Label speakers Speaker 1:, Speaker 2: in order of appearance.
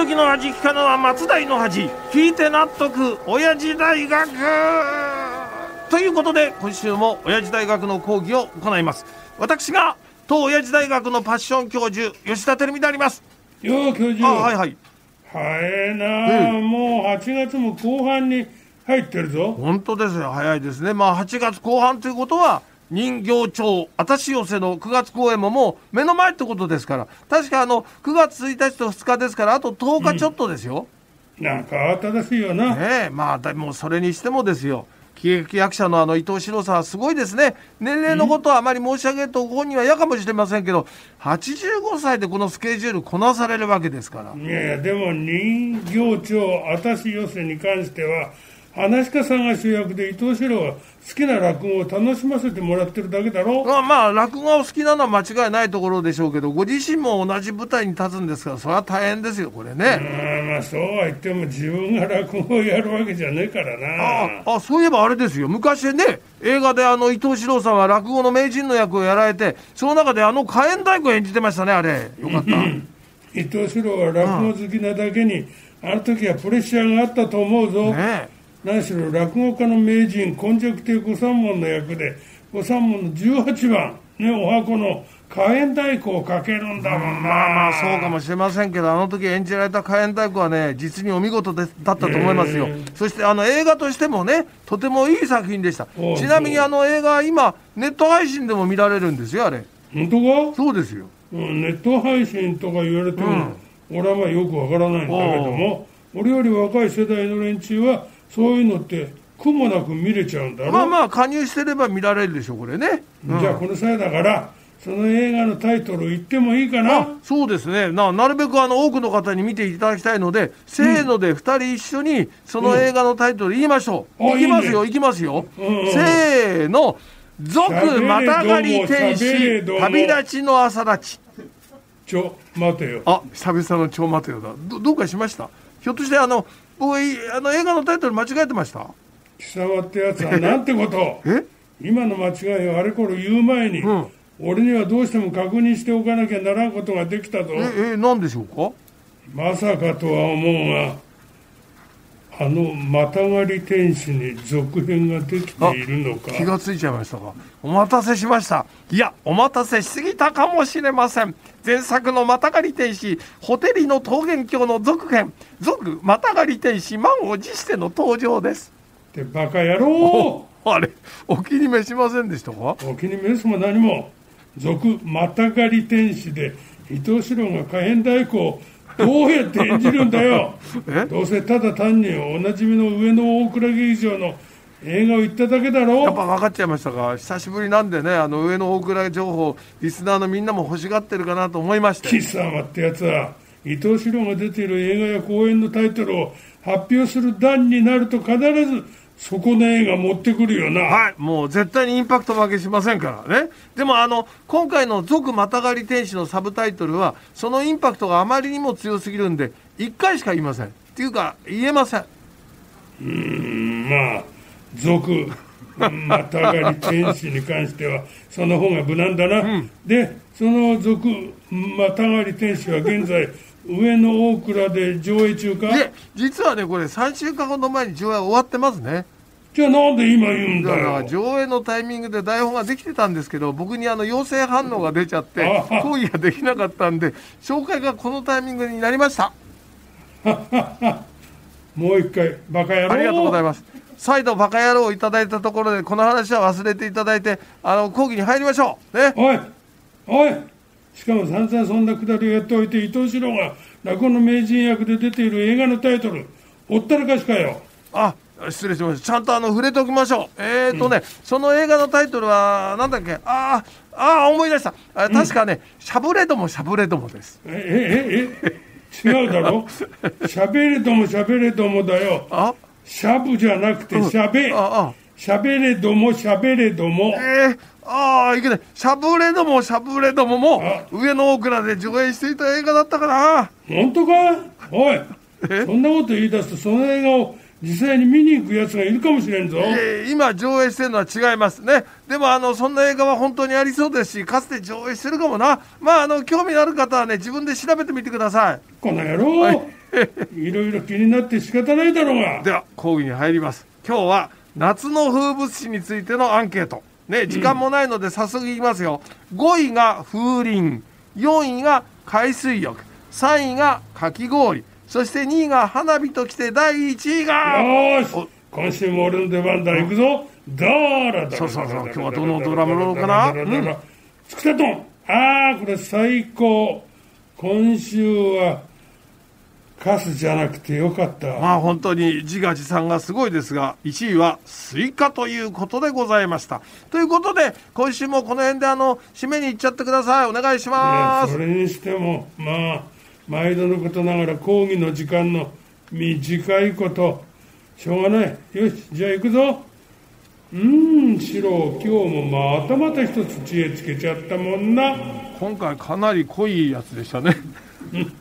Speaker 1: 時の味聞かぬは松代の恥聞いて納得親父大学。ということで今週も親父大学の講義を行います。私が当親父大学のパッション教授吉田照美であります。
Speaker 2: よう教授。
Speaker 1: あはいはい。
Speaker 2: 早いなあ、もう8月も後半に入ってるぞ。
Speaker 1: 本当ですよ。早いですね。まあ8月後半ということは人形町あたし寄せの9月公演ももう目の前ってことですから。確かあの9月1日と2日ですからあと10日ちょっとですよ、
Speaker 2: なんか慌ただしいよな、
Speaker 1: ねえまあでもそれにしてもですよ。喜劇役者のあの伊藤四郎さんはすごいですね。年齢のことはあまり申し上げるとご本人は嫌かもしれませんけど85歳でこのスケジュールこなされるわけですから。
Speaker 2: いやいやでも人形町あたし寄せに関しては話家さんが主役で伊藤四郎は好きな落語を楽しませてもらってるだけだろ？
Speaker 1: まあまあ落語がお好きなのは間違いないところでしょうけどご自身も同じ舞台に立つんですからそれは大変ですよこれね、
Speaker 2: まあそうは言っても自分が落語をやるわけじゃねえからな。
Speaker 1: ああそういえばあれですよ。昔ね映画であの伊藤四郎さんは落語の名人の役をやられてその中であの火炎太鼓を演じてましたねあれ。よかった。
Speaker 2: 伊藤四郎は落語好きなだけにあの時はプレッシャーがあったと思うぞ、
Speaker 1: ね
Speaker 2: 何しろ落語家の名人根弱亭御三門の役で御三門の18番ねお箱の火炎太鼓をかけるんだもんな。
Speaker 1: まあまあそうかもしれませんけどあの時演じられた火炎太鼓はね実にお見事でだったと思いますよ、そしてあの映画としてもねとてもいい作品でした。ちなみにあの映画今ネット配信でも見られるんですよあれ。
Speaker 2: 本当か、
Speaker 1: そうですよ。
Speaker 2: うん、ネット配信とか言われても、俺はまあよくわからないんだけども俺より若い世代の連中はそういうのって苦もなく見れちゃうんだろ、
Speaker 1: まあまあ加入してれば見られるでしょうこれね。
Speaker 2: じゃあこの際だからその映画のタイトル言ってもいいかな？
Speaker 1: あそうですね。ななるべくあの多くの方に見ていただきたいのでせーので2人一緒にその映画のタイトル言いましょう、
Speaker 2: うん。あ
Speaker 1: いきますよ
Speaker 2: い
Speaker 1: きますよ、
Speaker 2: うんうん。うん
Speaker 1: せーの「俗またがり天使
Speaker 2: も。
Speaker 1: 旅立ちの朝立ち。
Speaker 2: ちょ待てよ」
Speaker 1: あ久々の超待てよだ。どどうかしました？ひょっとしてあの僕いあの映画のタイトル間違えてました？
Speaker 2: 貴様ってやつはなんてこと？
Speaker 1: え？
Speaker 2: 今の間違いをあれこれ言う前に、
Speaker 1: ん。
Speaker 2: 俺にはどうしても確認しておかなきゃならんことができたぞ。
Speaker 1: ええ何でしょうか？
Speaker 2: まさかとは思うがあのまたがり天使に続編ができているのか？
Speaker 1: 気がついちゃいましたか。お待たせしました。いやお待たせしすぎたかもしれません。前作のまたがり天使ホテリの桃源郷の続編。続またがり天使満を持しての登場です。
Speaker 2: ってバカ野郎！
Speaker 1: あれ？お気に召しませんでした？か
Speaker 2: お気に召すも何も。続またがり天使で伊藤四郎が火炎太鼓をどうやって演じるんだよ。
Speaker 1: え？
Speaker 2: どうせただ単におなじみの上野大倉劇場の映画を言っただけだろ。
Speaker 1: やっぱ分かっちゃいましたか。久しぶりなんでねあの上の大倉情報リスナーのみんなも欲しがってるかなと思いまして。
Speaker 2: 貴様ってやつは伊藤四郎が出ている映画や公演のタイトルを発表する段になると必ずそこの映画持ってくるよな、
Speaker 1: はい、もう絶対にインパクト負けしませんからね。でもあの、今回の続またがり天使のサブタイトルは、そのインパクトがあまりにも強すぎるんで、1回しか言いません。っていうか、言えません。
Speaker 2: うんまあ続またがり天使に関しては その方が無難だな、でその続またがり天使は現在上野大倉で上映中か？
Speaker 1: で、実はね、これ3週間ほど前に上映終わってますね。
Speaker 2: じゃあなんで今言うんだよ？
Speaker 1: 上映のタイミングで台本ができてたんですけど、僕にあの陽性反応が出ちゃって
Speaker 2: あ、
Speaker 1: 講義ができなかったんで、紹介がこのタイミングになりました。
Speaker 2: もう一回バカ野郎
Speaker 1: ありがとうございます。再度バカ野郎をいただいたところで、この話は忘れていただいて、あの、講義に入りましょう。ね。
Speaker 2: おいおいしかも散々そんなくだりをやっておいて伊藤四郎が落語の名人役で出ている映画のタイトルほったらかしかよ。
Speaker 1: あ、失礼しました。ちゃんとあの、触れておきましょう。えーとね、その映画のタイトルは、なんだっけ、あーあー、思い出した。あ確かね、しゃぶれどもしゃぶれどもです。
Speaker 2: ええええ違うだろ？喋れども喋れどもだよ。
Speaker 1: あ、
Speaker 2: しゃぶじゃなくてしゃべ。
Speaker 1: あ、あ、
Speaker 2: しゃべれどもしゃべれども
Speaker 1: えー、ああ、いけない。しゃぶれどもしゃぶれどもも
Speaker 2: あ、
Speaker 1: 上野大倉で上映していた映画だったかな。
Speaker 2: 本当か？おいそんなこと言い出すとその映画を実際に見に行くやつがいるかもしれんぞ
Speaker 1: えー今上映してるのは違いますね。でもあの、そんな映画は本当にありそうですし、かつて上映してるかもな。まあ、あの、興味のある方はね、自分で調べてみてください。
Speaker 2: この野郎、
Speaker 1: はい
Speaker 2: いろいろ気になって仕方ないだろうが
Speaker 1: では講義に入ります今日は夏の風物詩についてのアンケート。ね時間もないので早速いきますよ、5位が風鈴。4位が海水浴。3位がかき氷。そして2位が花火ときて第1位が
Speaker 2: よーし今週も俺の出番だ。行くぞ。ダーラダラ
Speaker 1: そうそうそう。今日はどのドラムロールかなうん。
Speaker 2: つくたとん。ああこれ最高。今週はカスじゃなくてよかった。
Speaker 1: まあ本当に自画自賛がすごいですが1位はスイカということでございました。ということで今週もこの辺であの締めに行っちゃってください。お願いし
Speaker 2: い
Speaker 1: ます。
Speaker 2: やそれにしてもまあ毎度のことながら講義の時間の短いこと。しょうがない。よしじゃあ行くぞ。うーん四郎今日もまたまた一つ知恵つけちゃったもんな。
Speaker 1: 今回かなり濃いやつでしたね。
Speaker 2: うん